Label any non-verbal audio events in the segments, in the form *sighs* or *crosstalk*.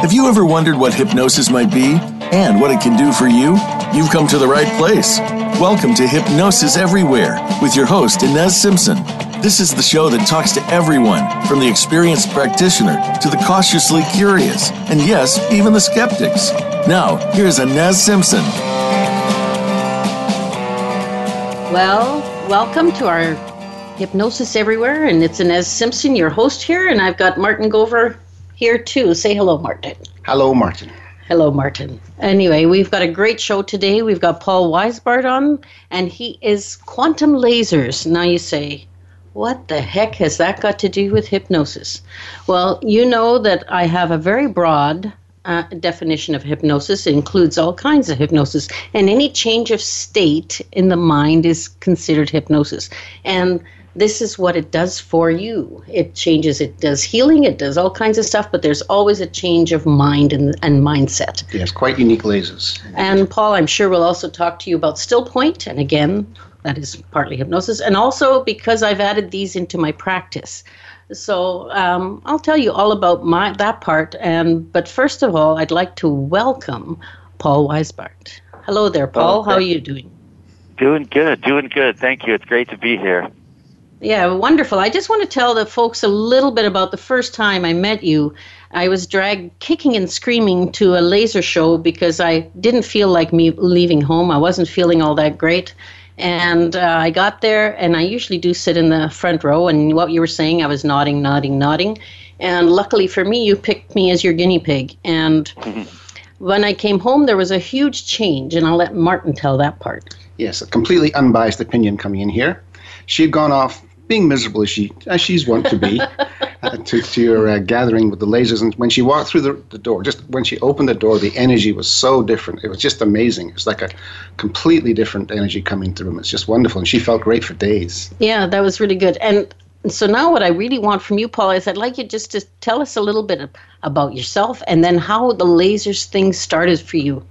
Have you ever wondered what hypnosis might be and what it can do for you? You've come to the right place. Welcome to Hypnosis Everywhere with your host, Ines Simpson. This is the show that talks to everyone, from the experienced practitioner to the cautiously curious, and yes, even the skeptics. Now, here's Ines Simpson. Well, welcome to our Hypnosis Everywhere, and it's Ines Simpson, your host here, and I've got Martin Gover here too. Say hello, Martin. Hello, Martin. Hello, Martin. Anyway, we've got a great show today. We've got Paul Weisbart on, and he is quantum lasers. Now you say, what the heck has that got to do with hypnosis? Well, you know that I have a very broad uh, definition of hypnosis. It includes all kinds of hypnosis, and any change of state in the mind is considered hypnosis. And this is what it does for you. It changes, it does healing, it does all kinds of stuff, but there's always a change of mind and, and mindset. Yes, quite unique lasers. And Paul, I'm sure we'll also talk to you about still point, and again, that is partly hypnosis, and also because I've added these into my practice. So um, I'll tell you all about my that part. And but first of all, I'd like to welcome Paul Weisbart. Hello there, Paul. How are you doing? Doing good, doing good. Thank you. It's great to be here. Yeah, wonderful. I just want to tell the folks a little bit about the first time I met you. I was dragged kicking and screaming to a laser show because I didn't feel like me leaving home. I wasn't feeling all that great. And uh, I got there, and I usually do sit in the front row. And what you were saying, I was nodding, nodding, nodding. And luckily for me, you picked me as your guinea pig. And when I came home, there was a huge change, and I'll let Martin tell that part. Yes, a completely unbiased opinion coming in here. She'd gone off being miserable as she as she's wont to be *laughs* uh, to, to your uh, gathering with the lasers, and when she walked through the, the door, just when she opened the door, the energy was so different. It was just amazing. It was like a completely different energy coming through. It's just wonderful, and she felt great for days. Yeah, that was really good. And so now, what I really want from you, Paul, is I'd like you just to tell us a little bit about yourself and then how the lasers thing started for you.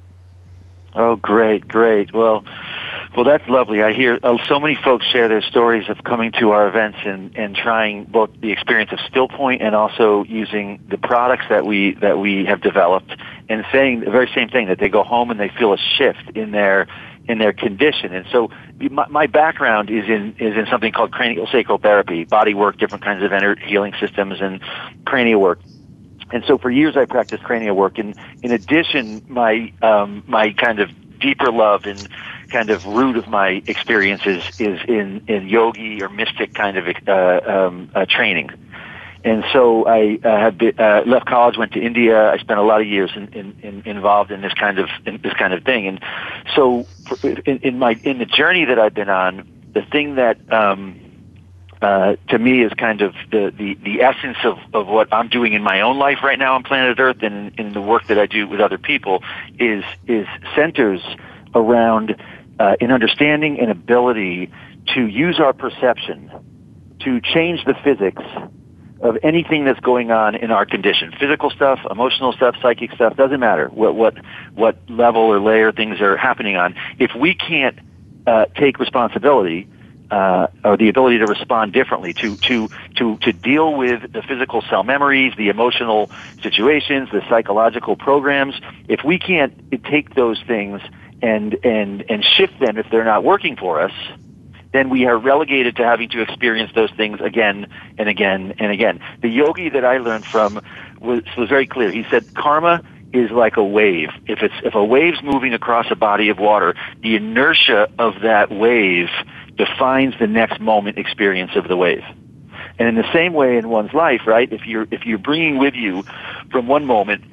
Oh, great, great. Well, well, that's lovely. I hear uh, so many folks share their stories of coming to our events and, and trying both the experience of still point and also using the products that we that we have developed and saying the very same thing that they go home and they feel a shift in their in their condition. And so my, my background is in is in something called craniosacral therapy, body work, different kinds of inner healing systems, and cranial work. And so for years I practiced cranial work. And in addition, my um, my kind of deeper love and kind of root of my experiences is in in yogi or mystic kind of uh, um, uh, training. And so I uh, have been, uh, left college, went to India. I spent a lot of years in, in, in involved in this kind of in this kind of thing. And so, in, in my in the journey that I've been on, the thing that um, uh, to me is kind of the, the, the essence of, of what I'm doing in my own life right now on planet Earth and in the work that I do with other people is is centers around uh, an understanding and ability to use our perception to change the physics of anything that's going on in our condition. Physical stuff, emotional stuff, psychic stuff, doesn't matter what, what, what level or layer things are happening on. If we can't uh, take responsibility uh, or the ability to respond differently, to, to, to, to deal with the physical cell memories, the emotional situations, the psychological programs, if we can't take those things and and and shift them if they're not working for us, then we are relegated to having to experience those things again and again and again. The yogi that I learned from was, was very clear. He said karma is like a wave. If it's if a wave's moving across a body of water, the inertia of that wave defines the next moment experience of the wave. And in the same way in one's life, right? If you're if you're bringing with you from one moment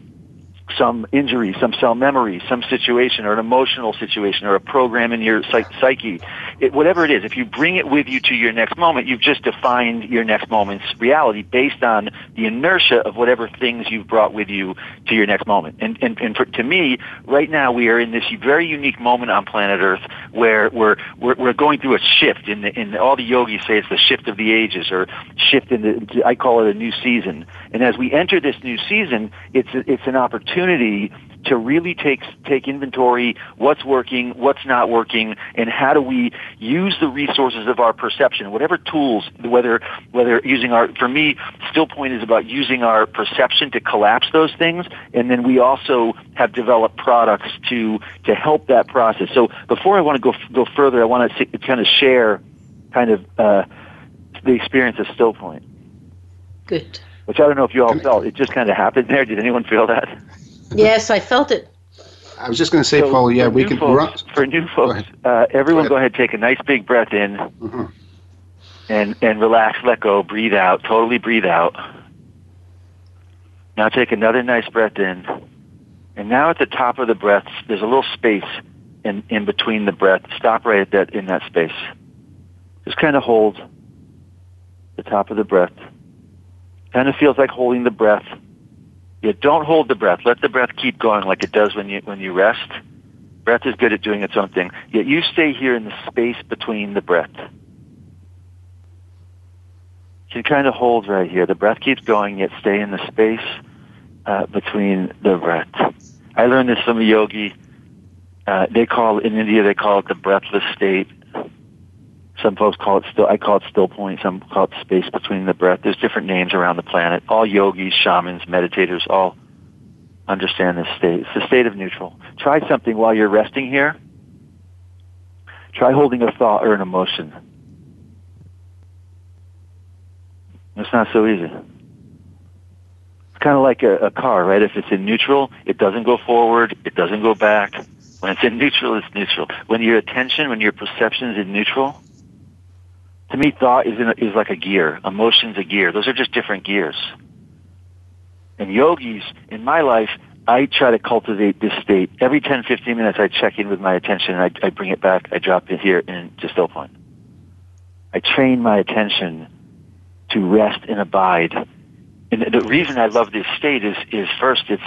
some injury, some cell memory, some situation, or an emotional situation, or a program in your psyche, it, whatever it is, if you bring it with you to your next moment, you've just defined your next moment's reality based on the inertia of whatever things you've brought with you to your next moment. And, and, and for, to me, right now we are in this very unique moment on planet Earth where we're, we're, we're going through a shift in the, in all the yogis say it's the shift of the ages or shift in the, I call it a new season. And as we enter this new season, it's, it's an opportunity to really take take inventory, what's working, what's not working, and how do we use the resources of our perception, whatever tools, whether whether using our for me, still point is about using our perception to collapse those things, and then we also have developed products to to help that process. So before I want to go go further, I want to kind of share kind of uh, the experience of Still Point. Good. Which I don't know if you all felt. It just kind of happened there. Did anyone feel that? Yes, I felt it. I was just going to say, So Paul. Yeah, we can folks, run. for new folks. ahead. Uh, everyone, Go go ahead, take a nice big breath in, Mhm. and and relax, let go, breathe out, totally breathe out. Now take another nice breath in, and now at the top of the breath, there's a little space in in between the breath. Stop right at that in that space. Just kind of hold the top of the breath. Kind of feels like holding the breath. Yeah, don't hold the breath. Let the breath keep going like it does when you when you rest. Breath is good at doing its own thing. Yet you stay here in the space between the breath. You kind of hold right here. The breath keeps going, yet stay in the space uh, between the breath. I learned this from a yogi. Uh, they call in India they call it the breathless state. Some folks call it still. I call it still point. Some call it space between the breath. There's different names around the planet. All yogis, shamans, meditators, all understand this state. It's the state of neutral. Try something while you're resting here. Try holding a thought or an emotion. It's not so easy. It's kind of like a, a car, right? If it's in neutral, it doesn't go forward, it doesn't go back. When it's in neutral, it's neutral. When your attention, when your perception is in neutral, to me, thought is in a, is like a gear. Emotion's a gear. Those are just different gears. And yogis, in my life, I try to cultivate this state. Every 10, 15 minutes, I check in with my attention and I, I bring it back. I drop it here into still point. I train my attention to rest and abide. And the reason I love this state is, is first, it's,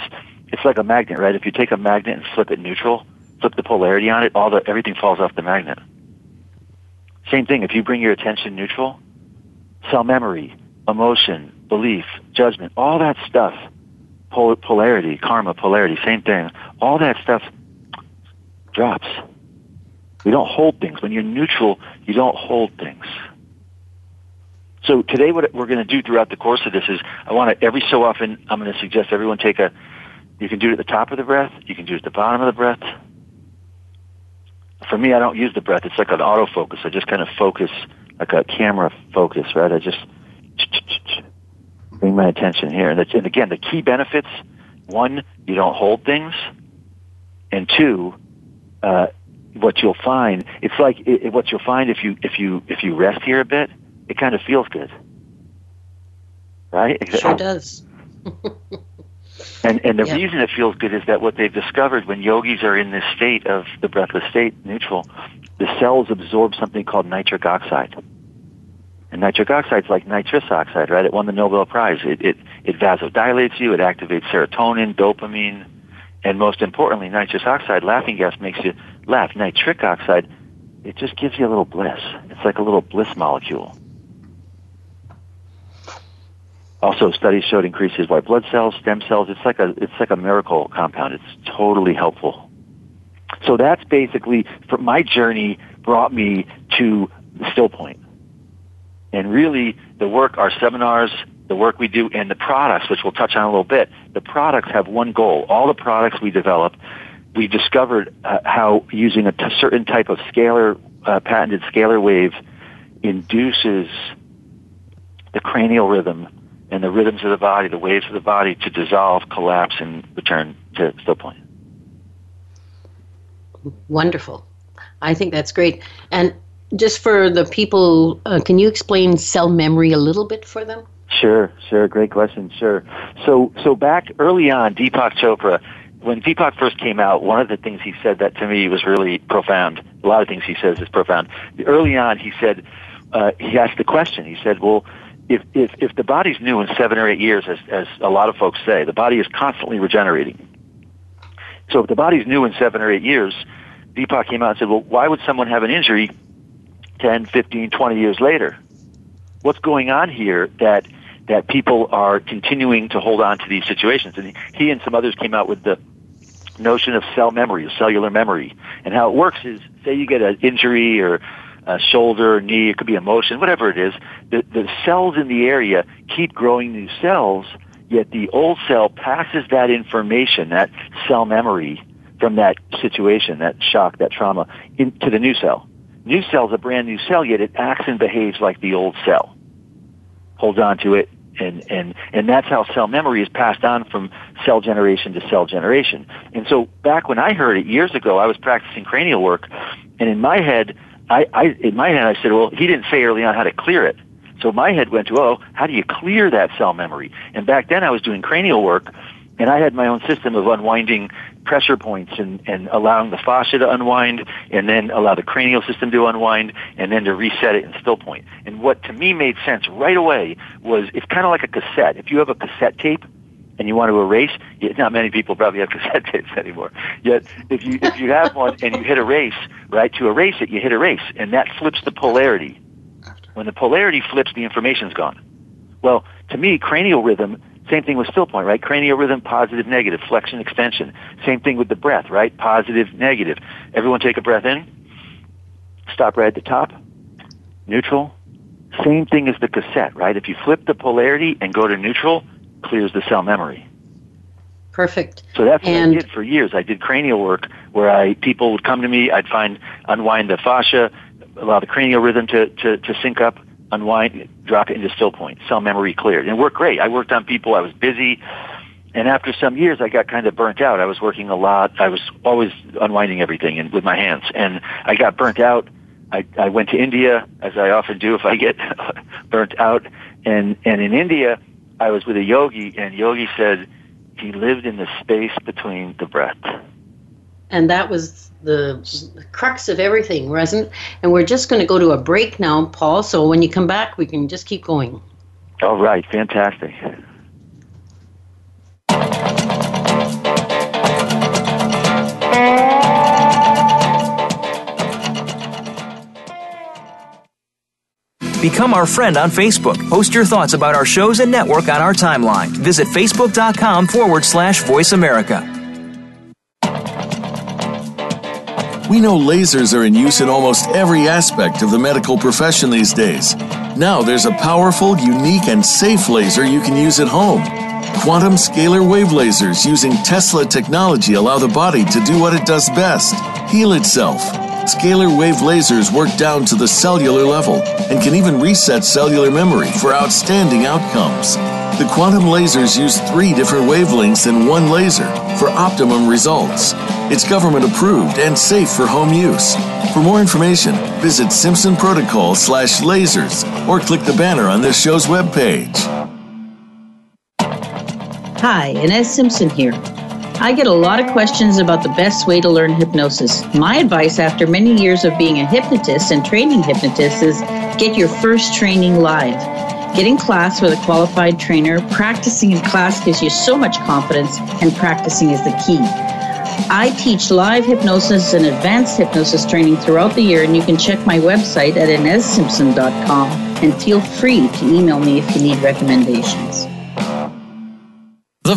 it's like a magnet, right? If you take a magnet and flip it neutral, flip the polarity on it, all the, everything falls off the magnet. Same thing, if you bring your attention neutral, cell memory, emotion, belief, judgment, all that stuff, pol- polarity, karma, polarity, same thing, all that stuff drops. We don't hold things. When you're neutral, you don't hold things. So today what we're going to do throughout the course of this is I want to, every so often, I'm going to suggest everyone take a, you can do it at the top of the breath, you can do it at the bottom of the breath. For me, I don't use the breath. It's like an autofocus. I just kind of focus, like a camera focus, right? I just bring my attention here. And, that's, and again, the key benefits, one, you don't hold things, and two, uh, what you'll find, it's like it, what you'll find if you if you if you rest here a bit, it kind of feels good, right? It sure does. *laughs* And and the Yeah. reason it feels good is that what they've discovered when yogis are in this state of the breathless state, neutral, the cells absorb something called nitric oxide. And nitric oxide is like nitrous oxide, right? It won the Nobel Prize. It, it it vasodilates you. It activates serotonin, dopamine, and most importantly, nitrous oxide, laughing gas, makes you laugh. Nitric oxide, it just gives you a little bliss. It's like a little bliss molecule. Also, studies showed increases white blood cells, stem cells. It's like a it's like a miracle compound. It's totally helpful. So that's basically for my journey brought me to the still point. And really, the work, our seminars, the work we do, and the products, which we'll touch on a little bit, the products have one goal. All the products we develop, we discovered uh, how using a t- certain type of scalar, uh, patented scalar wave induces the cranial rhythm and the rhythms of the body, the waves of the body to dissolve, collapse, and return to still point. Wonderful. I think that's great. And just for the people, uh, can you explain cell memory a little bit for them? Sure, sure. Great question. Sure. So, so back early on, Deepak Chopra, when Deepak first came out, one of the things he said that to me was really profound. A lot of things he says is profound. Early on, he said, uh, he asked the question. He said, well, if, if, if the body's new in seven or eight years, as, as a lot of folks say, the body is constantly regenerating. So if the body's new in seven or eight years, Deepak came out and said, well, why would someone have an injury 10, 15, 20 years later? What's going on here that that people are continuing to hold on to these situations? And he and some others came out with the notion of cell memory, cellular memory. And how it works is, say you get an injury or a shoulder, knee, it could be a motion, whatever it is, the, the cells in the area keep growing new cells, yet the old cell passes that information, that cell memory from that situation, that shock, that trauma, into the new cell. New cell is a brand new cell, yet it acts and behaves like the old cell. Holds on to it, and, and, and that's how cell memory is passed on from cell generation to cell generation. And so back when I heard it years ago, I was practicing cranial work, and in my head, I, I in my head I said, well, he didn't say early on how to clear it. So my head went to, oh, how do you clear that cell memory? And back then I was doing cranial work, and I had my own system of unwinding pressure points and, and allowing the fascia to unwind and then allow the cranial system to unwind and then to reset it in still point. And what to me made sense right away was it's kind of like a cassette. If you have a cassette tape and you want to erase, not many people probably have cassette *laughs* tapes anymore. Yet if you if you have one and you hit erase, right, to erase it, you hit erase and that flips the polarity. When the polarity flips, the information's gone. Well, to me, cranial rhythm same thing with still point, right? Cranial rhythm, positive, negative, flexion, extension. Same thing with the breath, right? Positive, negative. Everyone take a breath in. Stop right at the top. Neutral. Same thing as the cassette, right? If you flip the polarity and go to neutral, clears the cell memory. Perfect. So that's what and I did for years. I did cranial work where I people would come to me, I'd find unwind the fascia, allow the cranial rhythm to, to, to sync up, unwind, drop it into still point, cell memory cleared. And it worked great. I worked on people, I was busy. And after some years, I got kind of burnt out. I was working a lot. I was always unwinding everything and with my hands. And I got burnt out. I, I went to India, as I often do if I get *laughs* burnt out. And, and in India, I was with a yogi, and yogi said he lived in the space between the breath. And that was the crux of everything, wasn't? And we're just going to go to a break now, Paul. So when you come back, we can just keep going. All right, fantastic. Become our friend on Facebook. Post your thoughts about our shows and network on our timeline. Visit facebook.com forward slash voice America. We know lasers are in use in almost every aspect of the medical profession these days. Now there's a powerful, unique, and safe laser you can use at home. Quantum scalar wave lasers using Tesla technology allow the body to do what it does best heal itself. Scalar wave lasers work down to the cellular level and can even reset cellular memory for outstanding outcomes. The quantum lasers use three different wavelengths in one laser for optimum results. It's government approved and safe for home use. For more information, visit Simpson Protocol slash lasers or click the banner on this show's webpage. Hi, Ines Simpson here. I get a lot of questions about the best way to learn hypnosis. My advice after many years of being a hypnotist and training hypnotists is get your first training live. Getting class with a qualified trainer, practicing in class gives you so much confidence, and practicing is the key. I teach live hypnosis and advanced hypnosis training throughout the year, and you can check my website at inessimpson.com and feel free to email me if you need recommendations. The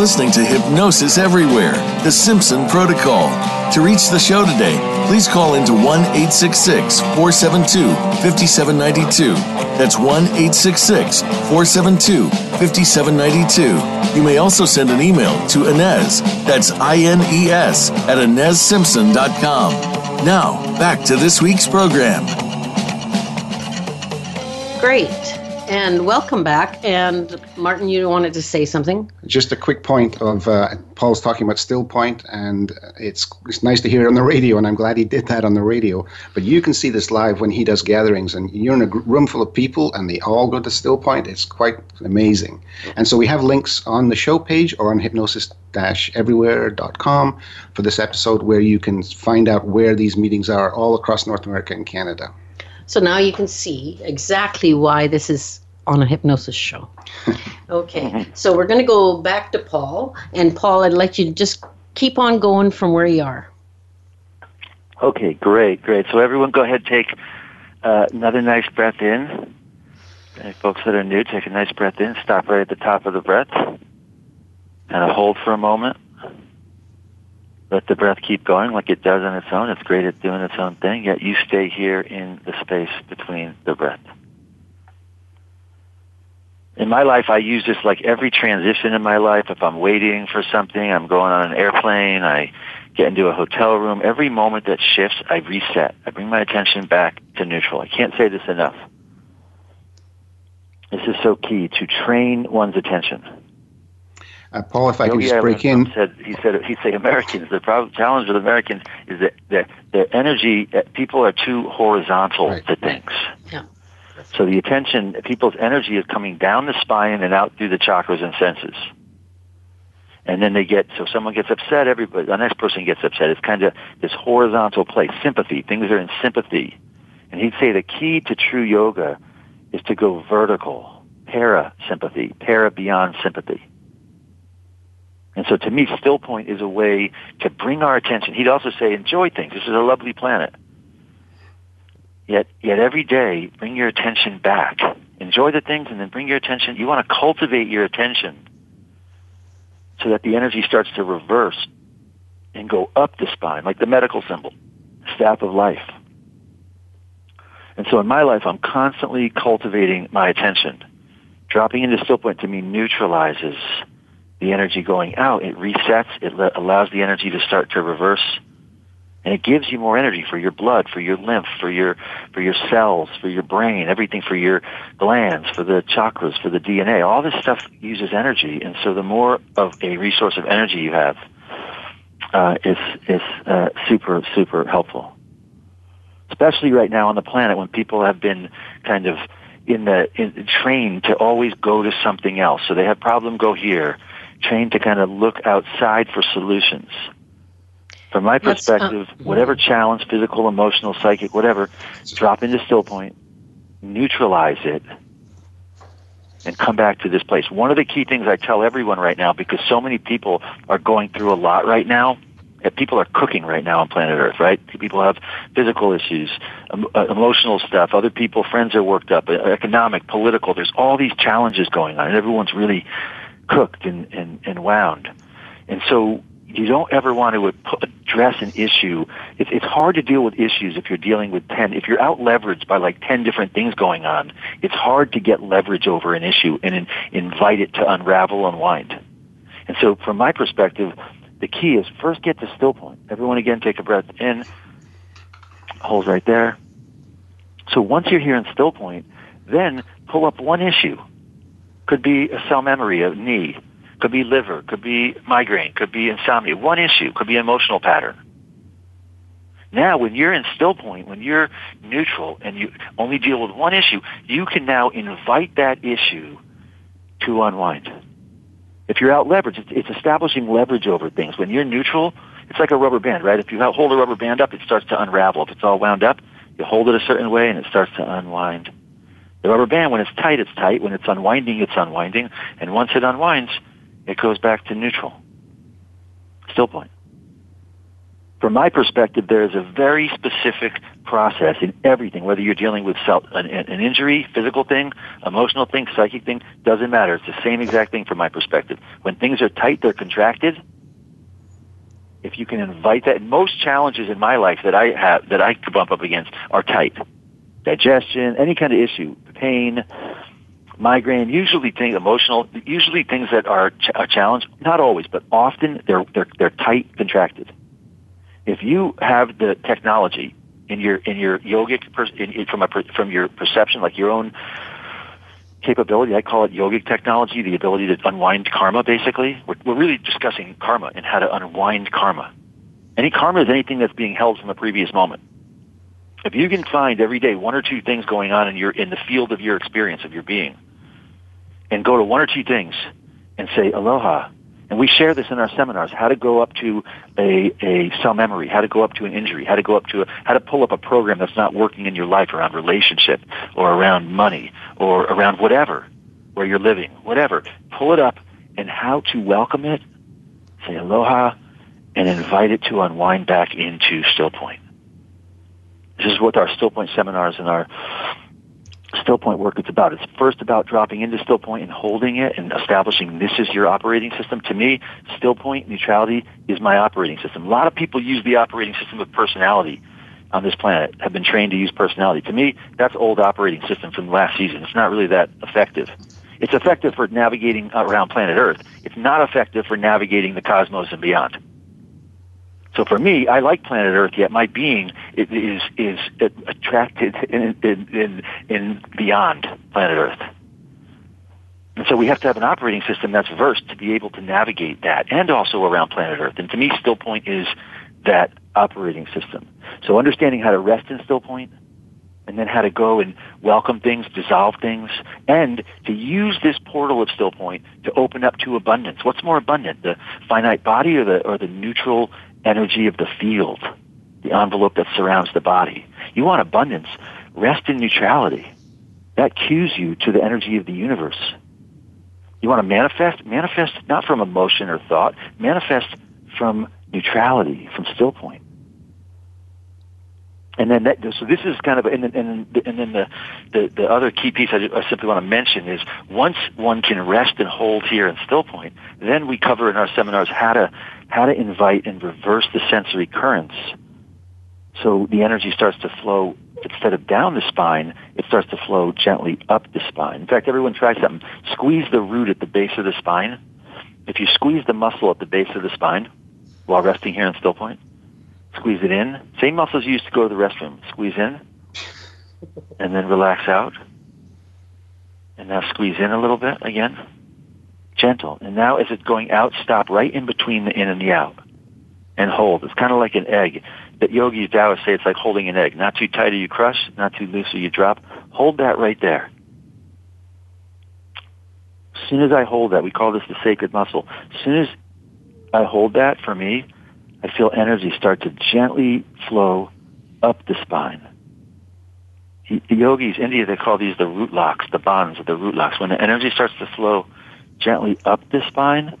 Listening to Hypnosis Everywhere, The Simpson Protocol. To reach the show today, please call into 1 866 472 5792. That's 1 866 472 5792. You may also send an email to Ines, that's I N E S, at InesSimpson.com. Now, back to this week's program. Great. And welcome back. And Martin, you wanted to say something? Just a quick point of uh, Paul's talking about still point, and it's it's nice to hear it on the radio, and I'm glad he did that on the radio. But you can see this live when he does gatherings, and you're in a room full of people, and they all go to still point. It's quite amazing. And so we have links on the show page or on hypnosis-everywhere.com for this episode where you can find out where these meetings are all across North America and Canada. So now you can see exactly why this is on a hypnosis show. *laughs* Okay, so we're going to go back to Paul. And Paul, I'd like you to just keep on going from where you are. Okay, great, great. So everyone go ahead, take uh, another nice breath in. Okay, folks that are new, take a nice breath in. Stop right at the top of the breath. And hold for a moment. Let the breath keep going like it does on its own. It's great at doing its own thing, yet you stay here in the space between the breath. In my life, I use this like every transition in my life. If I'm waiting for something, I'm going on an airplane, I get into a hotel room. Every moment that shifts, I reset. I bring my attention back to neutral. I can't say this enough. This is so key to train one's attention. Uh, Paul, if I can Yogi just break in. Abrams Said, he said he say Americans. The problem, challenge with Americans is that their, their energy. uh, People are too horizontal Right. to things. Yeah. So the attention, people's energy is coming down the spine and out through the chakras and senses. And then they get so someone gets upset, everybody the next person gets upset. It's kind of this horizontal place, sympathy. Things are in sympathy. And he'd say the key to true yoga is to go vertical, para sympathy, para beyond sympathy. And so to me, still point is a way to bring our attention. He'd also say, enjoy things. This is a lovely planet. Yet, yet every day, bring your attention back. Enjoy the things and then bring your attention. You want to cultivate your attention so that the energy starts to reverse and go up the spine, like the medical symbol, staff of life. And so in my life, I'm constantly cultivating my attention. Dropping into still point to me neutralizes the energy going out. It resets. It le- allows the energy to start to reverse. And it gives you more energy for your blood, for your lymph, for your, for your cells, for your brain, everything for your glands, for the chakras, for the DNA. All this stuff uses energy. And so the more of a resource of energy you have, uh, is, is, uh, super, super helpful. Especially right now on the planet when people have been kind of in the, in, trained to always go to something else. So they have problem, go here. Trained to kind of look outside for solutions. From my uh, perspective, whatever challenge, physical, emotional, psychic, whatever, drop into still point, neutralize it, and come back to this place. One of the key things I tell everyone right now, because so many people are going through a lot right now, that people are cooking right now on planet Earth, right? People have physical issues, uh, emotional stuff. Other people, friends are worked up, uh, economic, political. There's all these challenges going on, and everyone's really cooked and, and, and wound. And so you don't ever want to address an issue. It's, it's hard to deal with issues if you're dealing with 10. If you're out leveraged by like 10 different things going on, it's hard to get leverage over an issue and in, invite it to unravel, unwind. And so from my perspective, the key is first get to still point. Everyone again take a breath in, hold right there. So once you're here in still point, then pull up one issue. Could be a cell memory, a knee, could be liver, could be migraine, could be insomnia. One issue, could be emotional pattern. Now, when you're in still point, when you're neutral and you only deal with one issue, you can now invite that issue to unwind. If you're out leveraged, it's, it's establishing leverage over things. When you're neutral, it's like a rubber band, right? If you hold a rubber band up, it starts to unravel. If it's all wound up, you hold it a certain way and it starts to unwind. The rubber band, when it's tight, it's tight. When it's unwinding, it's unwinding. And once it unwinds, it goes back to neutral. Still point. From my perspective, there is a very specific process in everything, whether you're dealing with self, an, an injury, physical thing, emotional thing, psychic thing, doesn't matter. It's the same exact thing from my perspective. When things are tight, they're contracted. If you can invite that, most challenges in my life that I have, that I bump up against are tight. Digestion, any kind of issue, pain, migraine, usually things emotional, usually things that are ch- a challenge. Not always, but often they're they're they're tight, contracted. If you have the technology in your in your yogic per, in, in, from a from your perception, like your own capability, I call it yogic technology, the ability to unwind karma. Basically, we're, we're really discussing karma and how to unwind karma. Any karma is anything that's being held from a previous moment if you can find every day one or two things going on in your in the field of your experience of your being and go to one or two things and say aloha. And we share this in our seminars, how to go up to a, a cell memory, how to go up to an injury, how to go up to a, how to pull up a program that's not working in your life around relationship or around money or around whatever, where you're living, whatever. Pull it up and how to welcome it, say aloha, and invite it to unwind back into still point. This is what our still point seminars and our still point work it's about. It's first about dropping into still point and holding it and establishing this is your operating system. To me, still point neutrality is my operating system. A lot of people use the operating system of personality on this planet, have been trained to use personality. To me, that's old operating system from last season. It's not really that effective. It's effective for navigating around planet Earth. It's not effective for navigating the cosmos and beyond. So for me, I like planet Earth. Yet my being is is attracted in in in, beyond planet Earth. And so we have to have an operating system that's versed to be able to navigate that and also around planet Earth. And to me, still point is that operating system. So understanding how to rest in still point and then how to go and welcome things, dissolve things, and to use this portal of still point to open up to abundance. What's more abundant, the finite body or the or the neutral energy of the field, the envelope that surrounds the body. You want abundance. Rest in neutrality. That cues you to the energy of the universe. You want to manifest? Manifest not from emotion or thought. Manifest from neutrality, from still point. And then that, so this is kind of, and then, and, and then the, the, the other key piece I, I simply want to mention is once one can rest and hold here in still point, then we cover in our seminars how to how to invite and reverse the sensory currents so the energy starts to flow instead of down the spine, it starts to flow gently up the spine. In fact, everyone try something. Squeeze the root at the base of the spine. If you squeeze the muscle at the base of the spine while resting here in still point, squeeze it in. Same muscles you used to go to the restroom. Squeeze in and then relax out. And now squeeze in a little bit again gentle. And now as it's going out, stop right in between the in and the out and hold. It's kind of like an egg. That yogis Taoists say it's like holding an egg. Not too tight or you crush, not too loose or you drop. Hold that right there. As soon as I hold that, we call this the sacred muscle. As soon as I hold that for me, I feel energy start to gently flow up the spine. The yogis, India, they call these the root locks, the bonds of the root locks. When the energy starts to flow gently up the spine.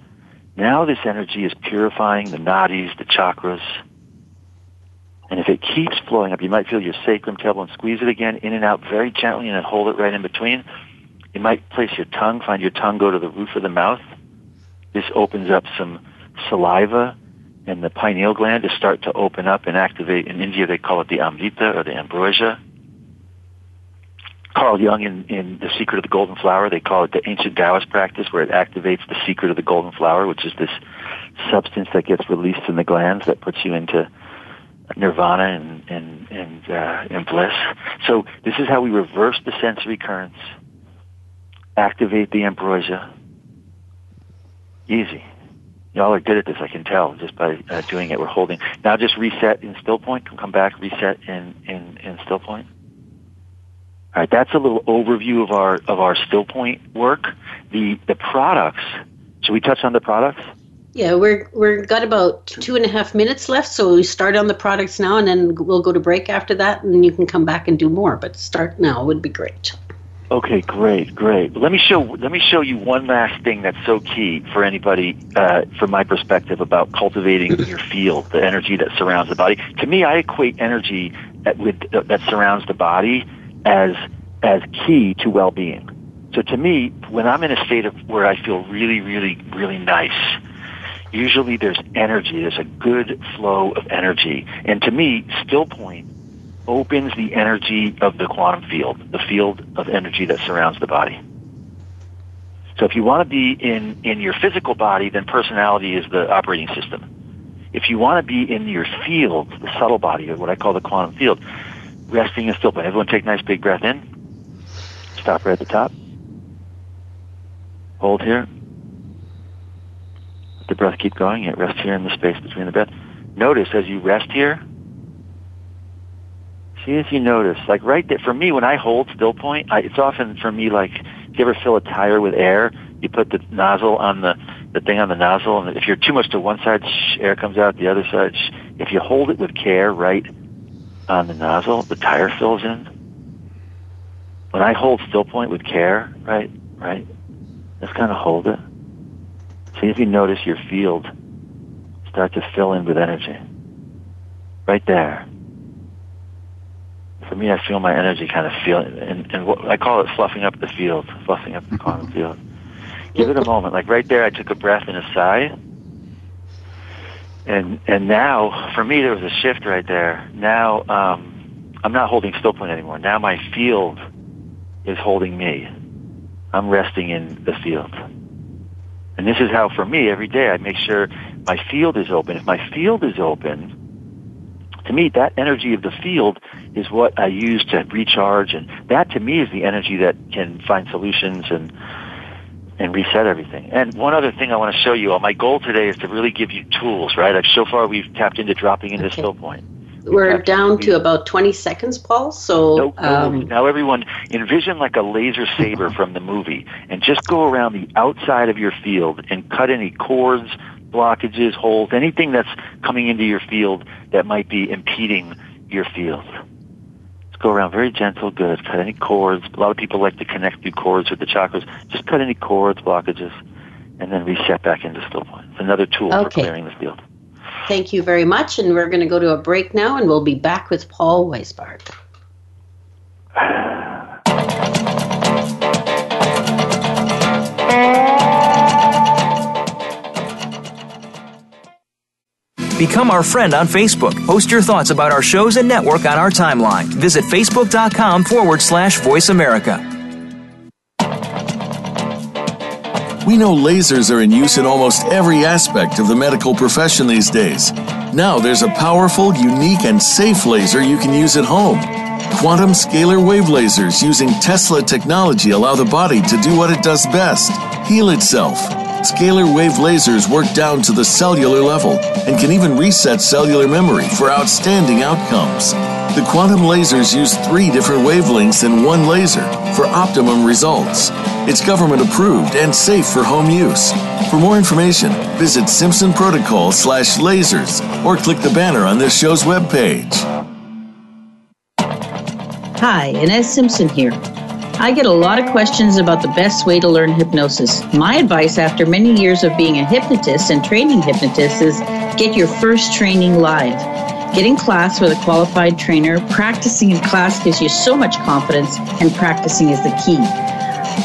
Now this energy is purifying the nadis, the chakras. And if it keeps flowing up, you might feel your sacrum, tailbone, squeeze it again in and out very gently and then hold it right in between. You might place your tongue, find your tongue go to the roof of the mouth. This opens up some saliva and the pineal gland to start to open up and activate. In India, they call it the amrita or the ambrosia. Carl Jung in, in The Secret of the Golden Flower, they call it the ancient Taoist practice where it activates the secret of the golden flower, which is this substance that gets released in the glands that puts you into nirvana and, and, and, uh, and bliss. So this is how we reverse the sensory currents, activate the ambrosia. Easy. Y'all are good at this, I can tell, just by uh, doing it. We're holding. Now just reset in still point. Come back, reset in, in, in still point. All right, that's a little overview of our of our still point work. The the products. Should we touch on the products? Yeah, we're we're got about two and a half minutes left, so we start on the products now, and then we'll go to break after that, and you can come back and do more. But start now would be great. Okay, great, great. Let me show let me show you one last thing that's so key for anybody, uh, from my perspective, about cultivating *laughs* your field, the energy that surrounds the body. To me, I equate energy that with that surrounds the body as as key to well-being. So to me, when I'm in a state of where I feel really, really, really nice, usually there's energy. There's a good flow of energy, and to me, still point opens the energy of the quantum field, the field of energy that surrounds the body. So if you want to be in, in your physical body, then personality is the operating system. If you want to be in your field, the subtle body, or what I call the quantum field, resting is still. Everyone take a nice big breath in. Stop right at the top. Hold here. Let the breath keep going. Yet rest here in the space between the breath. Notice as you rest here, see if you notice, like right there, for me, when I hold still point, I, it's often for me like, if you ever fill a tire with air, you put the nozzle on the, the thing on the nozzle, and if you're too much to one side, shh, air comes out the other side. Shh. If you hold it with care right on the nozzle, the tire fills in. When I hold still point with care, right, right, just kind of hold it. See if you notice your field start to fill in with energy. Right there. For me, I feel my energy kind of feel, and, and what, I call it fluffing up the field, fluffing up the *laughs* quantum field. Give it a moment. Like right there, I took a breath and a sigh. And and now, for me, there was a shift right there. Now, um, I'm not holding still point anymore. Now my field is holding me. I'm resting in the field. And this is how, for me, every day I make sure my field is open. If my field is open, to me, that energy of the field is what I use to recharge, and that to me is the energy that can find solutions and and reset everything. And one other thing I want to show you, my goal today is to really give you tools, right? Like so far we've tapped into dropping into Okay. still point. We're We've down to about 20 seconds, Paul. So no, no, um, now everyone envision like a laser saber *laughs* from the movie and just go around the outside of your field and cut any cords, blockages, holes, anything that's coming into your field that might be impeding your field. Go around very gentle, good. Cut any cords. A lot of people like to connect new cords with the chakras. Just cut any cords, blockages, and then reset back into still point. It's another tool for Okay. clearing the field. thank you very much. And we're going to go to a break now, and we'll be back with Paul Weisbart. *sighs* *sighs* *sighs* Become our friend on Facebook. Post your thoughts about our shows and network on our timeline. Visit facebook.com forward slash voice America. We know lasers are in use in almost every aspect of the medical profession these days. Now there's a powerful, unique, and safe laser you can use at home. Quantum scalar wave lasers using Tesla technology allow the body to do what it does best heal itself. Scalar wave lasers work down to the cellular level and can even reset cellular memory for outstanding outcomes. The quantum lasers use three different wavelengths in one laser for optimum results. It's government approved and safe for home use. For more information, visit Simpson Protocol slash lasers or click the banner on this show's webpage. Hi, Ines Simpson here. I get a lot of questions about the best way to learn hypnosis. My advice after many years of being a hypnotist and training hypnotists is get your first training live. Get in class with a qualified trainer. Practicing in class gives you so much confidence, and practicing is the key.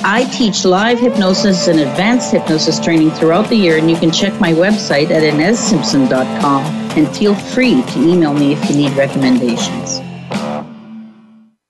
I teach live hypnosis and advanced hypnosis training throughout the year, and you can check my website at inessimpson.com and feel free to email me if you need recommendations.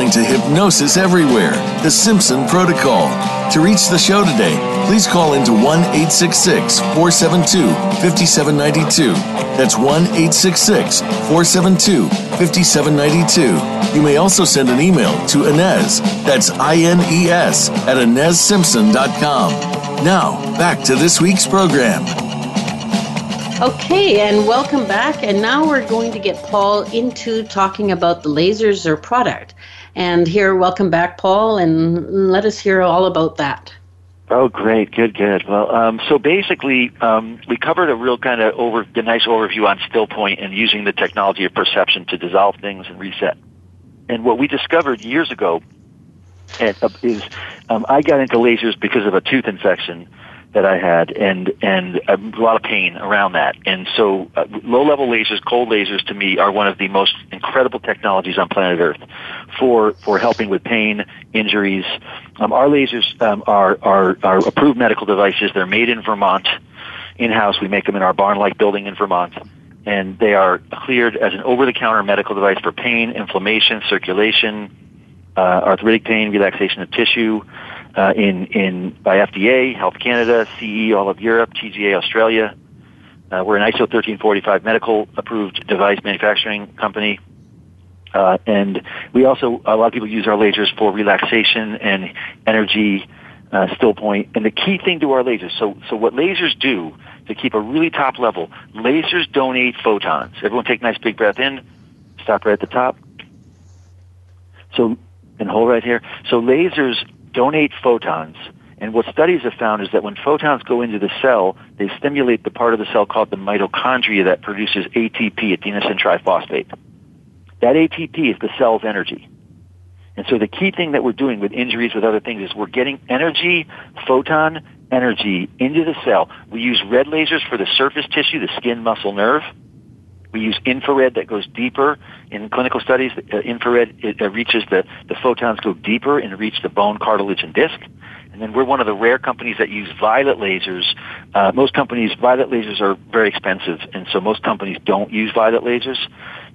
Listening to Hypnosis Everywhere, The Simpson Protocol. To reach the show today, please call into 1 866 472 5792. That's 1 866 472 5792. You may also send an email to Ines, that's I N E S, at InesSimpson.com. Now, back to this week's program. Okay, and welcome back. And now we're going to get Paul into talking about the lasers or product. And here, welcome back, Paul, and let us hear all about that. Oh, great, good, good. Well, um, so basically, um, we covered a real kind of over, a nice overview on still point and using the technology of perception to dissolve things and reset. And what we discovered years ago uh, is um, I got into lasers because of a tooth infection that I had, and and a lot of pain around that. And so, uh, low level lasers, cold lasers, to me are one of the most incredible technologies on planet Earth for for helping with pain, injuries. Um, our lasers um, are are are approved medical devices. They're made in Vermont, in house. We make them in our barn like building in Vermont. And they are cleared as an over-the-counter medical device for pain, inflammation, circulation, uh, arthritic pain, relaxation of tissue, uh, in in by FDA, Health Canada, CE, all of Europe, TGA Australia. Uh, we're an ISO 1345 medical approved device manufacturing company. Uh, and we also, a lot of people use our lasers for relaxation and energy, uh, still point. And the key thing to our lasers, so, so what lasers do to keep a really top level, lasers donate photons. Everyone take a nice big breath in, stop right at the top. So, and hold right here. So lasers donate photons. And what studies have found is that when photons go into the cell, they stimulate the part of the cell called the mitochondria that produces ATP, adenosine triphosphate. That ATP is the cell's energy. And so the key thing that we're doing with injuries with other things is we're getting energy, photon energy into the cell. We use red lasers for the surface tissue, the skin, muscle, nerve. We use infrared that goes deeper. In clinical studies, uh, infrared it, uh, reaches the, the photons go deeper and reach the bone, cartilage, and disc. And then we're one of the rare companies that use violet lasers. Uh, most companies, violet lasers are very expensive, and so most companies don't use violet lasers.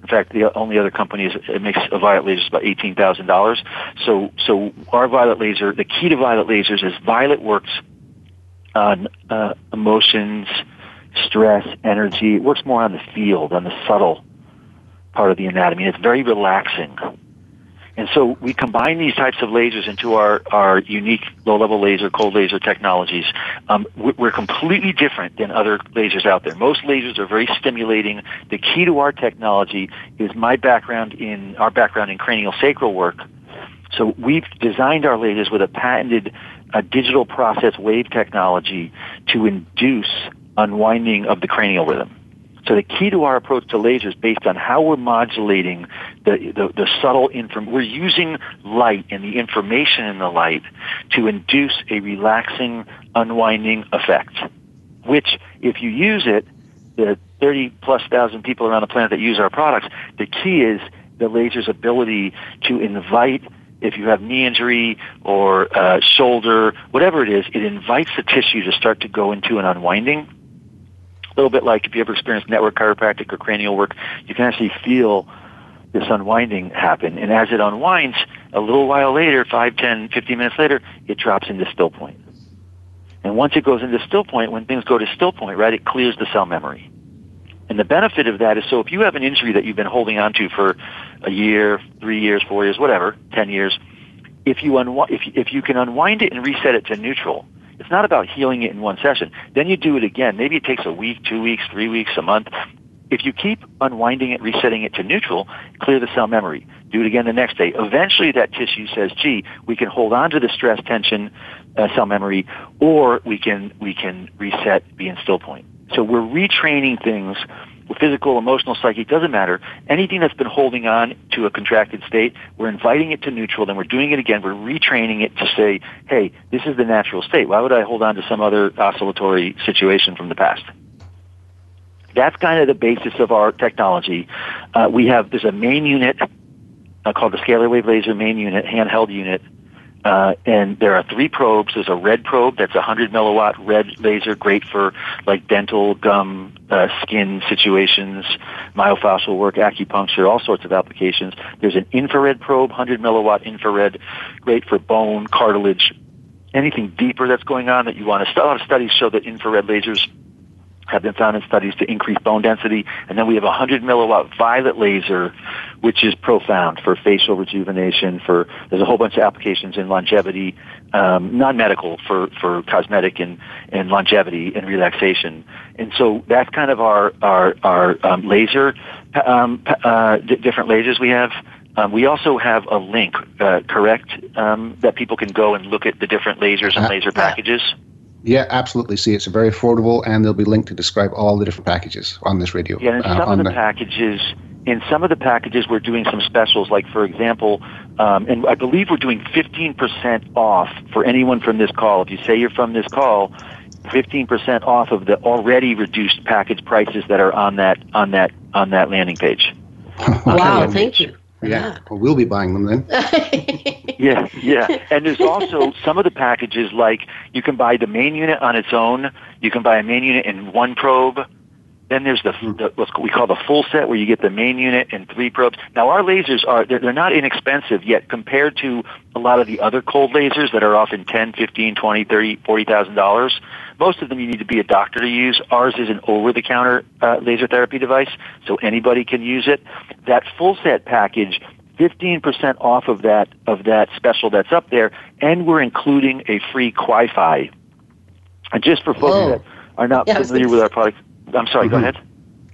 In fact, the only other company it makes a violet laser is about eighteen thousand dollars. So, so our violet laser, the key to violet lasers is violet works on uh, emotions, stress, energy. It works more on the field, on the subtle part of the anatomy. It's very relaxing. And so we combine these types of lasers into our, our unique low-level laser, cold laser technologies. Um, we're completely different than other lasers out there. Most lasers are very stimulating. The key to our technology is my background in our background in cranial sacral work. So we've designed our lasers with a patented uh, digital process wave technology to induce unwinding of the cranial rhythm. So the key to our approach to lasers based on how we're modulating the, the, the subtle inform, we're using light and the information in the light to induce a relaxing, unwinding effect, which if you use it, the 30 plus thousand people around the planet that use our products, the key is the laser's ability to invite if you have knee injury or uh, shoulder, whatever it is, it invites the tissue to start to go into an unwinding. Little bit like if you ever experienced network chiropractic or cranial work, you can actually feel this unwinding happen. And as it unwinds, a little while later, 5, 10, 15 minutes later, it drops into still point. And once it goes into still point, when things go to still point, right, it clears the cell memory. And the benefit of that is so if you have an injury that you've been holding on to for a year, three years, four years, whatever, ten years, if you unwi- if if you can unwind it and reset it to neutral, it's not about healing it in one session. Then you do it again. Maybe it takes a week, two weeks, three weeks, a month. If you keep unwinding it, resetting it to neutral, clear the cell memory. Do it again the next day. Eventually that tissue says, gee, we can hold on to the stress tension uh, cell memory, or we can, we can reset, be in still point. So we're retraining things physical, emotional, psychic, doesn't matter. Anything that's been holding on to a contracted state, we're inviting it to neutral, then we're doing it again. We're retraining it to say, hey, this is the natural state. Why would I hold on to some other oscillatory situation from the past? That's kind of the basis of our technology. Uh, we have, there's a main unit uh, called the scalar wave laser main unit, handheld unit, uh, and there are three probes. There's a red probe that's a 100 milliwatt red laser, great for like dental, gum, uh, skin situations, myofascial work, acupuncture, all sorts of applications. There's an infrared probe, 100 milliwatt infrared, great for bone, cartilage, anything deeper that's going on that you want to. A lot of studies show that infrared lasers have been found in studies to increase bone density. And then we have a 100 milliwatt violet laser, which is profound for facial rejuvenation. For there's a whole bunch of applications in longevity, um, non-medical for for cosmetic and and longevity and relaxation. And so that's kind of our our our um, laser um, uh, d- different lasers we have. Um, we also have a link, uh, correct, um, that people can go and look at the different lasers and laser packages. Yeah, absolutely. See, it's very affordable, and there'll be a link to describe all the different packages on this radio. Yeah, and uh, some on of the, packages, in some of the packages, we're doing some specials. Like for example, um, and I believe we're doing 15% off for anyone from this call. If you say you're from this call, 15% off of the already reduced package prices that are on that on that on that landing page. wow, thank you. Yeah, well, we'll be buying them then. *laughs* yeah, yeah. And there's also *laughs* some of the packages like you can buy the main unit on its own. You can buy a main unit in one probe. Then there's the, the what we call the full set where you get the main unit and three probes. Now our lasers are they're, they're not inexpensive yet compared to a lot of the other cold lasers that are often ten, fifteen, twenty, thirty, forty thousand dollars. Most of them you need to be a doctor to use. Ours is an over-the-counter uh, laser therapy device, so anybody can use it. That full set package 15% off of that of that special that's up there, and we're including a free Wi-Fi. And just for folks that are not Yeah, familiar with our product, I'm sorry. Go Mhm. ahead.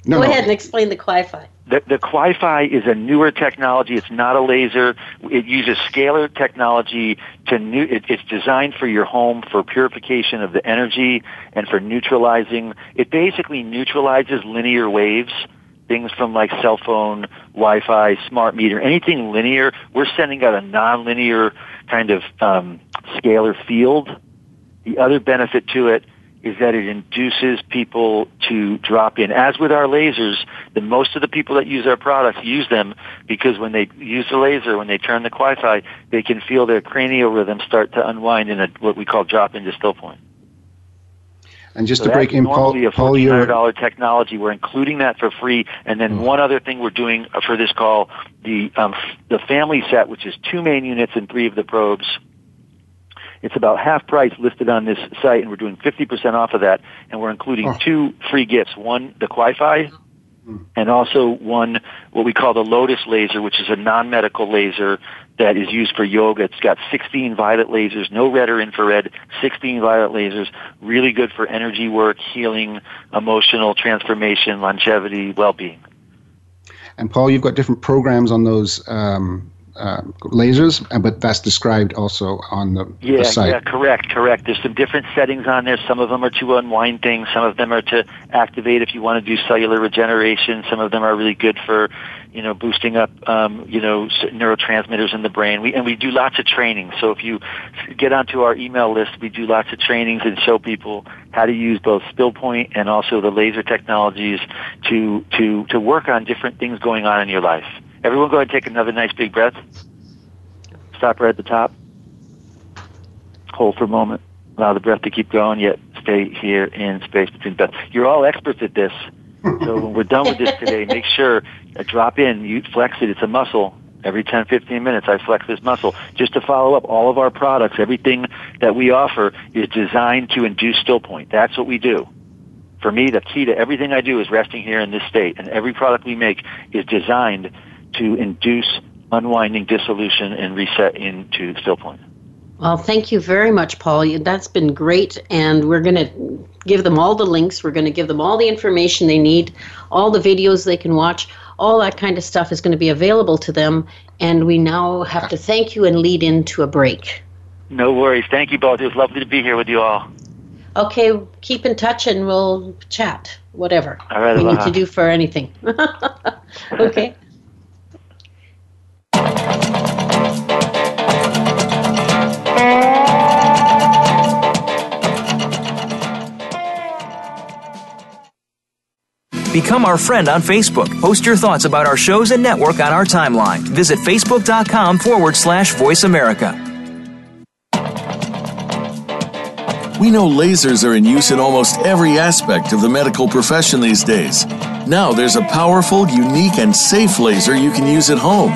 No, Go no. ahead and explain the Wi-Fi. The, the Wi-Fi is a newer technology. It's not a laser. It uses scalar technology to new. It, it's designed for your home for purification of the energy and for neutralizing. It basically neutralizes linear waves. Things from like cell phone, Wi-Fi, smart meter, anything linear. We're sending out a non-linear kind of um, scalar field. The other benefit to it is that it induces people to drop in. As with our lasers, the most of the people that use our products use them because when they use the laser, when they turn the Wi-Fi, they can feel their cranial rhythm start to unwind in a what we call drop into still point. And just So to break in, Paul, a Paul, hundred dollar technology. We're including that for free, and then one other thing we're doing for this call, the um, the family set, which is two main units and three of the probes. It's about half price listed on this site, and we're doing 50% off of that. And we're including Oh. two free gifts: one, the Wi-Fi, and also one what we call the Lotus laser, which is a non-medical laser that is used for yoga. It's got 16 violet lasers, no red or infrared, 16 violet lasers, really good for energy work, healing, emotional transformation, longevity, well-being. and Paul, you've got different programs on those um, uh, lasers, but that's described also on the, the site. yeah, correct, correct. There's some different settings on there. Some of them are to unwind things. Some of them are to activate if you want to do cellular regeneration. Some of them are really good for, you know, boosting up, um, you know, neurotransmitters in the brain. We and we do lots of training. So if you get onto our email list, we do lots of trainings and show people how to use both still point and also the laser technologies to to to work on different things going on in your life. Everyone, go ahead and take another nice big breath. stop right at the top. Hold for a moment. Allow the breath to keep going, yet stay here in space between breaths. You're all experts at this. so when we're done with this today, make sure uh, drop in, you flex it. It's a muscle. Every 10, 15 minutes, I flex this muscle. Just to follow up, all of our products, everything that we offer is designed to induce still point. That's what we do. For me, the key to everything I do is resting here in this state, and every product we make is designed to induce unwinding, dissolution, and reset into still point. Well, thank you very much, Paul. That's been great, and we're going to give them all the links. We're going to give them all the information they need, all the videos they can watch all that kind of stuff is going to be available to them. And we now have to thank you and lead into a break. No worries. Thank you both. It was lovely to be here with you all. Okay, keep in touch and we'll chat, whatever all right, we need to do for anything. *laughs* okay. Become our friend on Facebook. Post your thoughts about our shows and network on our timeline. Visit facebook.com forward slash voice America. We know lasers are in use in almost every aspect of the medical profession these days. Now there's a powerful, unique, and safe laser you can use at home.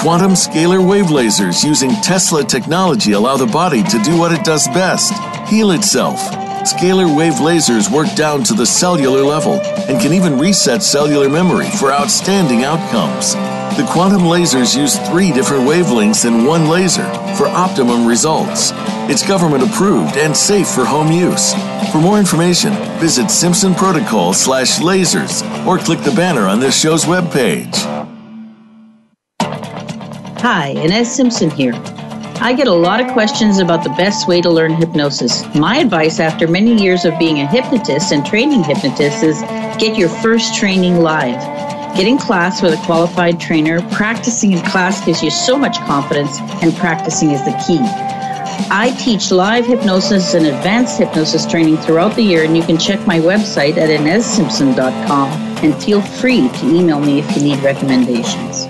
Quantum scalar wave lasers using Tesla technology allow the body to do what it does best heal itself Scalar wave lasers work down to the cellular level and can even reset cellular memory for outstanding outcomes. The quantum lasers use three different wavelengths in one laser for optimum results. It's government approved and safe for home use. For more information, visit Simpson Protocol slash lasers or click the banner on this show's webpage. Hi, Ines Simpson here. I get a lot of questions about the best way to learn hypnosis. My advice after many years of being a hypnotist and training hypnotists is get your first training live. Get in class with a qualified trainer. Practicing in class gives you so much confidence, and practicing is the key. I teach live hypnosis and advanced hypnosis training throughout the year, and you can check my website at inessimpson.com and feel free to email me if you need recommendations.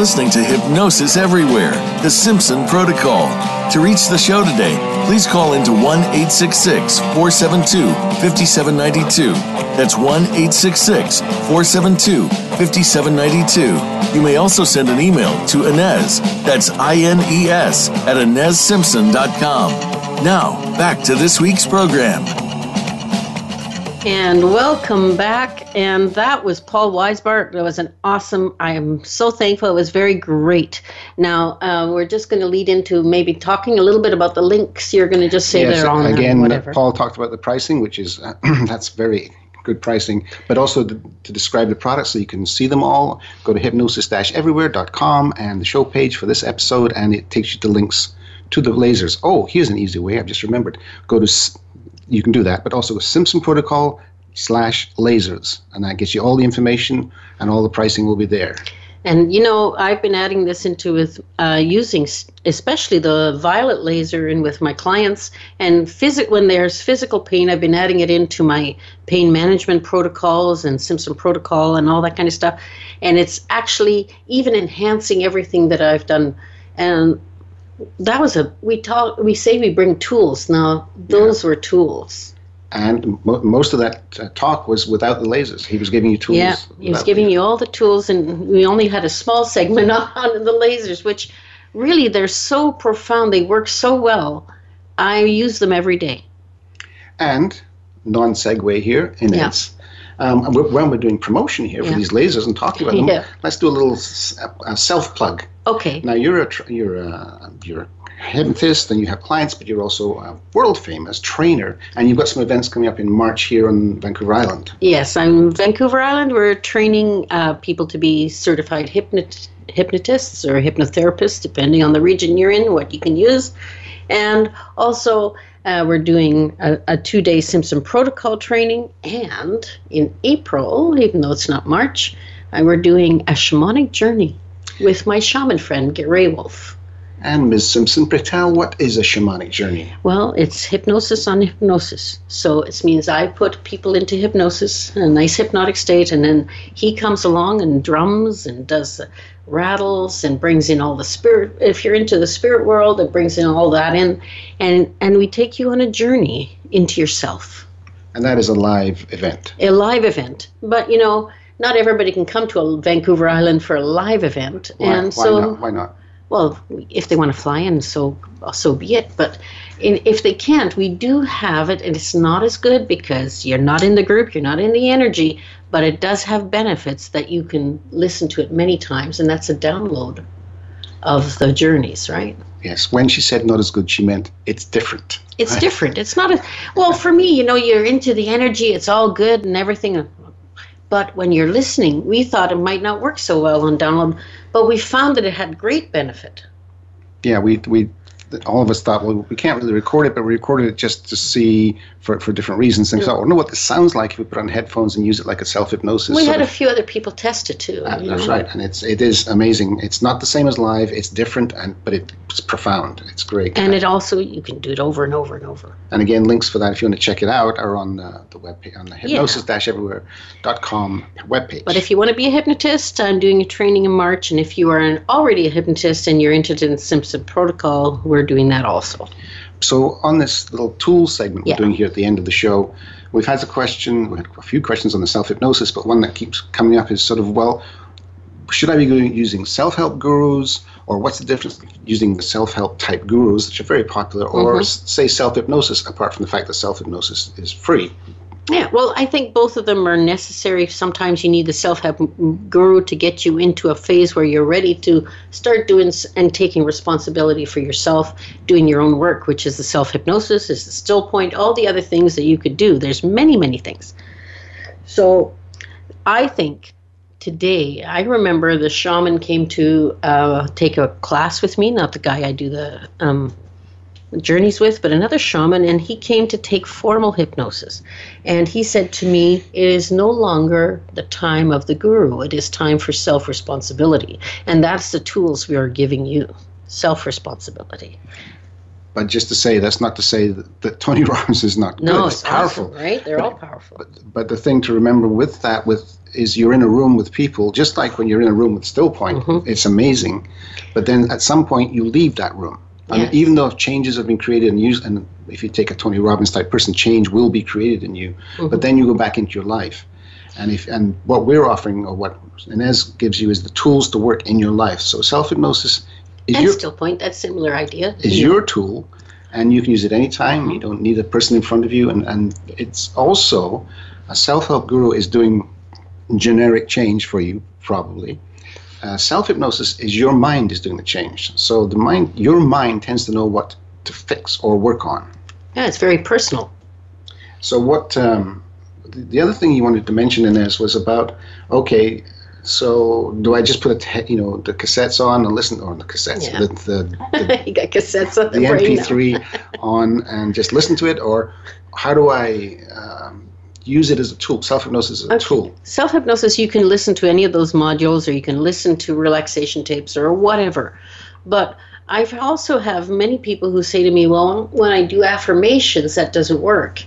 Listening to Hypnosis Everywhere, The Simpson Protocol. To reach the show today, please call into 1 866 472 5792. That's 1 866 472 5792. You may also send an email to Ines, that's I N E S, at InesSimpson.com. Now, back to this week's program. And welcome back. And that was Paul Weisbart. That was an awesome, I am so thankful. It was very great. Now, uh, we're just going to lead into maybe talking a little bit about the links you're going to just say yes, there on Again, whatever. Paul talked about the pricing, which is, uh, *clears throat* that's very good pricing, but also to, to, describe the products so you can see them all. Go to hypnosis-everywhere.com and the show page for this episode, and it takes you to links to the lasers. Oh, here's an easy way. I've just remembered. Go to you can do that, but also Simpson Protocol slash lasers, and that gets you all the information and all the pricing will be there. And you know, I've been adding this into with uh, using especially the violet laser in with my clients. And phys- when there's physical pain, I've been adding it into my pain management protocols and Simpson protocol and all that kind of stuff. And it's actually even enhancing everything that I've done. And that was a we talk we say we bring tools now those yeah. were tools and mo- most of that uh, talk was without the lasers he was giving you tools yeah he was giving you all the tools and we only had a small segment *laughs* on the lasers which really they're so profound they work so well i use them every day and non-segue here in yeah. Um, when we're doing promotion here yeah. for these lasers and talking about them, yeah. let's do a little uh, self plug. Okay. Now you're a you're a you're a hypnotist and you have clients, but you're also a world famous trainer, and you've got some events coming up in March here on Vancouver Island. Yes, I'm Vancouver Island. We're training uh, people to be certified hypnot- hypnotists or hypnotherapists, depending on the region you're in, what you can use. And also, uh, we're doing a, a two day Simpson protocol training. And in April, even though it's not March, uh, we're doing a shamanic journey with my shaman friend, Gary Wolf. And Ms. Simpson, pray tell, what is a shamanic journey? Well, it's hypnosis on hypnosis. So it means I put people into hypnosis, a nice hypnotic state, and then he comes along and drums and does rattles and brings in all the spirit. If you're into the spirit world, it brings in all that in, and and we take you on a journey into yourself. And that is a live event. A live event, but you know. Not everybody can come to a Vancouver Island for a live event, Why, and why so not? Why not? Well, if they want to fly in, so so be it. But in, if they can't, we do have it, and it's not as good because you're not in the group, you're not in the energy, but it does have benefits that you can listen to it many times, and that's a download of the journeys, right? Yes, when she said not as good, she meant it's different. It's different. It's not a well for me. You know, you're into the energy. It's all good and everything. But when you're listening, we thought it might not work so well on download, but we found that it had great benefit. Yeah, we we all of us thought, well, we can't really record it, but we recorded it just to see for, for different reasons. And I don't know what this sounds like if we put on headphones and use it like a self hypnosis. We had a few other people test it too. Uh, that's know. right, and it's it is amazing. It's not the same as live. It's different, and but it's profound. It's great. And it also you can do it over and over and over. And again, links for that if you want to check it out are on the, the web on the hypnosis-everywhere.com webpage. But if you want to be a hypnotist, I'm doing a training in March, and if you are an, already a hypnotist and you're interested in Simpson Protocol, we're doing that also. So on this little tool segment we're doing here at the end of the show, we've had a question, we had a few questions on the self hypnosis, but one that keeps coming up is sort of well, should I be using self help gurus, or what's the difference using the self help type gurus, which are very popular, or mm-hmm. s- say self hypnosis, apart from the fact that self hypnosis is free? Yeah, well, I think both of them are necessary. Sometimes you need the self help guru to get you into a phase where you're ready to start doing and taking responsibility for yourself, doing your own work, which is the self hypnosis, is the still point, all the other things that you could do. There's many, many things. So I think today, I remember the shaman came to uh, take a class with me, not the guy I do the um, journeys with, but another shaman, and he came to take formal hypnosis. And he said to me, It is no longer the time of the guru, it is time for self responsibility. And that's the tools we are giving you self responsibility. But just to say, that's not to say that, that Tony *laughs* Robbins is not No, good. it's powerful. awesome, right? They're all powerful. But the thing to remember with that with is you're in a room with people, just like when you're in a room with Still Point, Mm-hmm. it's amazing. But then at some point you leave that room. And Yes. even though changes have been created and used, and if you take a Tony Robbins type person, change will be created in you. Mm-hmm. But then you go back into your life. And if and what we're offering or what Ines gives you is the tools to work in your life. So self hypnosis is your still point, that similar idea. is your tool and you can use it anytime you don't need a person in front of you and, and it's also a self-help guru is doing generic change for you probably uh, self-hypnosis is your mind is doing the change so the mind your mind tends to know what to fix or work on Yeah, it's very personal. so what um, the the other thing you wanted to mention in this was about okay so do I just put a te- you know the cassettes on and listen on the cassettes Yeah. the, the, *laughs* you got cassettes on the, the. MP3 *laughs* on and just listen to it, or how do I um, use it as a tool? Self hypnosis is a tool. Self hypnosis, you can listen to any of those modules, or you can listen to relaxation tapes, or whatever. But I also have many people who say to me, "Well, when I do affirmations, that doesn't work,"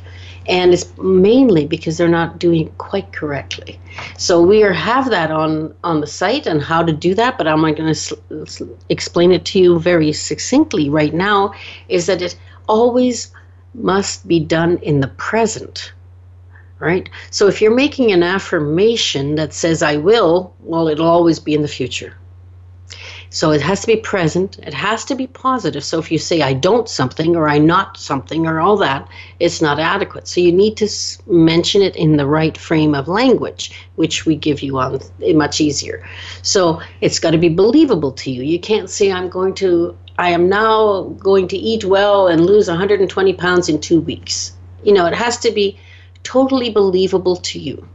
and it's mainly because they're not doing it quite correctly. So we are, have that on on the site and how to do that, but I'm not going to explain it to you very succinctly right now. Is that it always must be done in the present right? So if you're making an affirmation that says I will, well, it'll always be in the future. So it has to be present. It has to be positive. So if you say I don't something or I not something or all that, it's not adequate. So you need to mention it in the right frame of language, which we give you on eh, much easier. So it's got to be believable to you. You can't say I'm going to I am now going to eat well and lose 120 pounds in 2 weeks. You know, it has to be totally believable to you.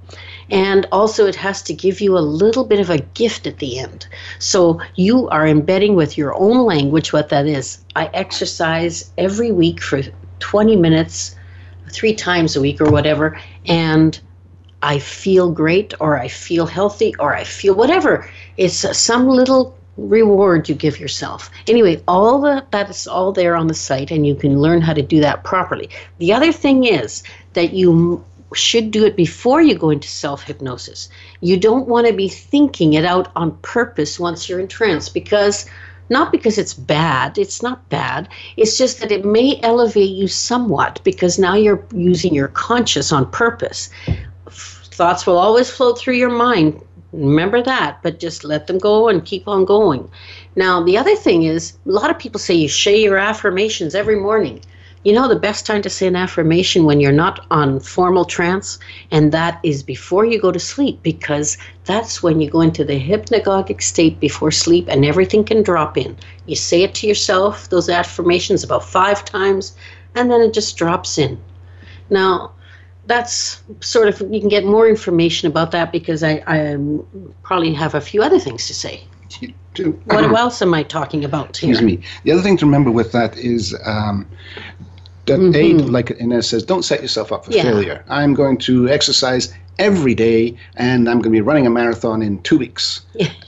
And also, it has to give you a little bit of a gift at the end. So, you are embedding with your own language what that is. I exercise every week for 20 minutes, three times a week, or whatever, and I feel great, or I feel healthy, or I feel whatever. It's some little reward you give yourself. Anyway, all the that is all there on the site, and you can learn how to do that properly. The other thing is that you should do it before you go into self hypnosis. You don't want to be thinking it out on purpose once you're in trance because not because it's bad, it's not bad. It's just that it may elevate you somewhat because now you're using your conscious on purpose. Thoughts will always float through your mind. Remember that, but just let them go and keep on going. Now, the other thing is, a lot of people say you say your affirmations every morning. You know, the best time to say an affirmation when you're not on formal trance, and that is before you go to sleep, because that's when you go into the hypnagogic state before sleep and everything can drop in. You say it to yourself, those affirmations, about five times, and then it just drops in. Now, that's sort of, you can get more information about that because I, I probably have a few other things to say. What else am I talking about here? Excuse me. The other thing to remember with that is um, that A, like Ines says, don't set yourself up for Mm-hmm. Yeah. failure. I'm going to exercise every day, and I'm going to be running a marathon in two weeks.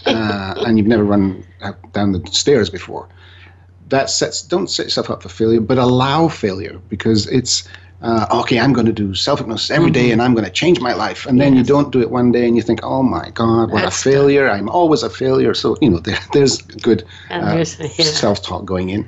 uh, *laughs* and you've never run down the stairs before. That sets. Don't set yourself up for failure, but allow failure because it's. Uh, okay, I'm going to do self hypnosis every day, Mm-hmm. and I'm going to change my life. And then you don't do it one day, and you think, "Oh my God, what That's a failure! I'm always a failure." So you know, there, there's good uh, yeah. self-talk going in.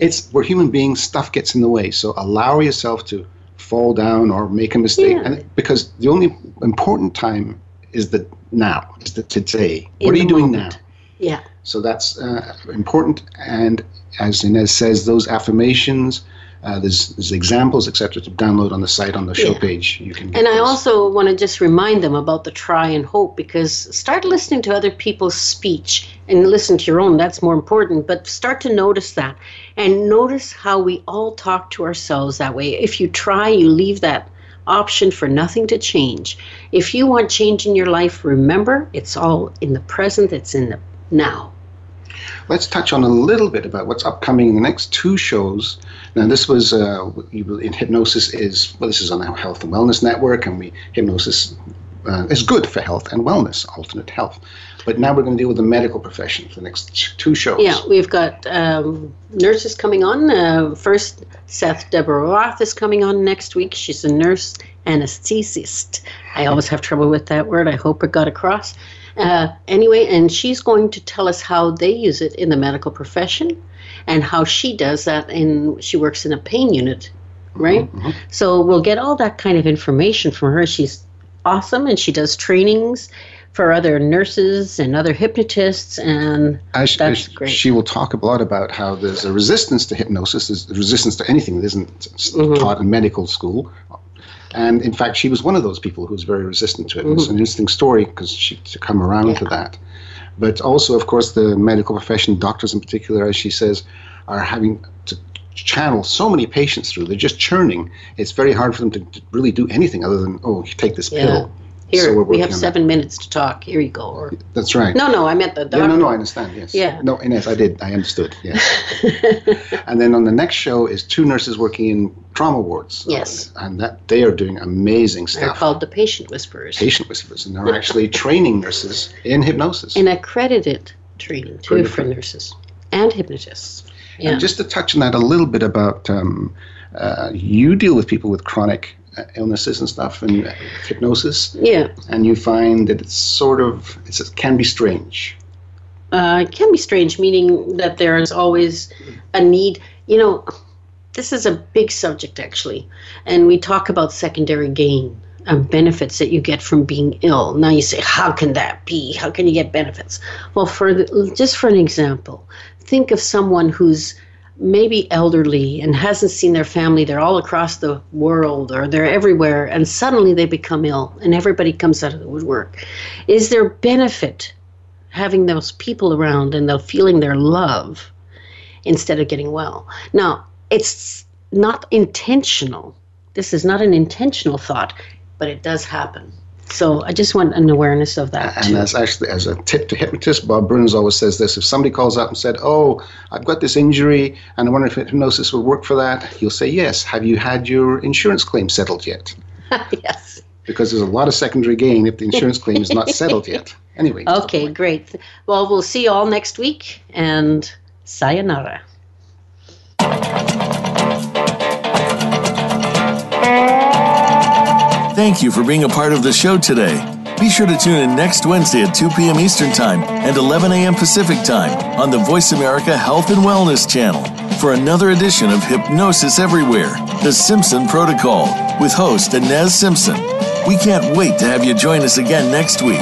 It's we're human beings. Stuff gets in the way, so allow yourself to fall down or make a mistake. Yeah. And because the only important time is the now, is the today. In what are you doing moment. now? Yeah. So that's uh, important. And as Ines says, those affirmations, uh, there's, there's examples, etc., to download on the site on the show Yeah. page. You can. And I those. also want to just remind them about the try and hope because start listening to other people's speech and listen to your own. That's more important. But start to notice that and notice how we all talk to ourselves that way. If you try, you leave that option for nothing to change. If you want change in your life, remember it's all in the present, it's in the now. Let's touch on a little bit about what's upcoming in the next two shows. Now, this was uh, in hypnosis is well, this is on our Health and Wellness Network, and we hypnosis uh, is good for health and wellness, alternate health. But now we're going to deal with the medical profession for the next two shows. Yeah, we've got um, nurses coming on. Uh, first, Seth Deborah Roth is coming on next week. She's a nurse anesthetist. I always have trouble with that word. I hope it got across. Uh, anyway, and she's going to tell us how they use it in the medical profession and how she does that. And she works in a pain unit, right? So we'll get all that kind of information from her. She's awesome, and she does trainings for other nurses and other hypnotists and As, That's great. She will talk a lot about how there's a resistance to hypnosis, there's a resistance to anything that isn't Mm-hmm. taught in medical school. And in fact, she was one of those people who was very resistant to it. It's Mm-hmm. an interesting story because she to come around to that. But also, of course, the medical profession, doctors in particular, as she says, are having to channel so many patients through. They're just churning. It's very hard for them to, to really do anything other than, oh, take this Yeah. pill. Here, So we're have seven minutes to talk. Here you go. Or. That's right. no, no, I meant the doctor. Yeah, no, no, I understand. Yes. Yeah. No, Ines, I did. I understood. Yes. *laughs* and then on the next show is two nurses working in trauma wards. Yes. And that they are doing amazing stuff. They're called the patient whisperers. patient whisperers, and they're actually training nurses in hypnosis. An accredited training too Accredited. for nurses and hypnotists. Yeah. And just to touch on that a little bit about, um, uh, you deal with people with chronic illnesses and stuff, and uh, hypnosis, yeah. and you find that it's sort of it's, it can be strange. Uh, it can be strange, meaning that there is always a need. You know, this is a big subject actually, and we talk about secondary gain. um, benefits that you get from being ill. Now you say, how can that be? How can you get benefits? Well, for the, just for an example, think of someone who's maybe elderly and hasn't seen their family. They're all across the world or they're everywhere, and suddenly they become ill, and everybody comes out of the woodwork. Is there benefit having those people around and they're feeling their love instead of getting well? Now, it's not intentional. This is not an intentional thought, but it does happen. So I just want an awareness of that. And too. as actually as a tip to hypnotists, Bob Burns always says this: if somebody calls up and said, "Oh, I've got this injury, and I wonder if hypnosis will work for that," you'll say, "Yes." Have you had your insurance claim settled yet? *laughs* yes. Because there's a lot of secondary gain if the insurance claim is not settled yet. *laughs* Anyway. Okay, great. Well, we'll see you all next week, and sayonara. Thank you for being a part of the show today. Be sure to tune in next Wednesday at 2 p.m. Eastern Time and 11 a.m. Pacific Time on the Voice America Health and Wellness Channel for another edition of Hypnosis Everywhere, The Simpson Protocol, with host Ines Simpson. We can't wait to have you join us again next week.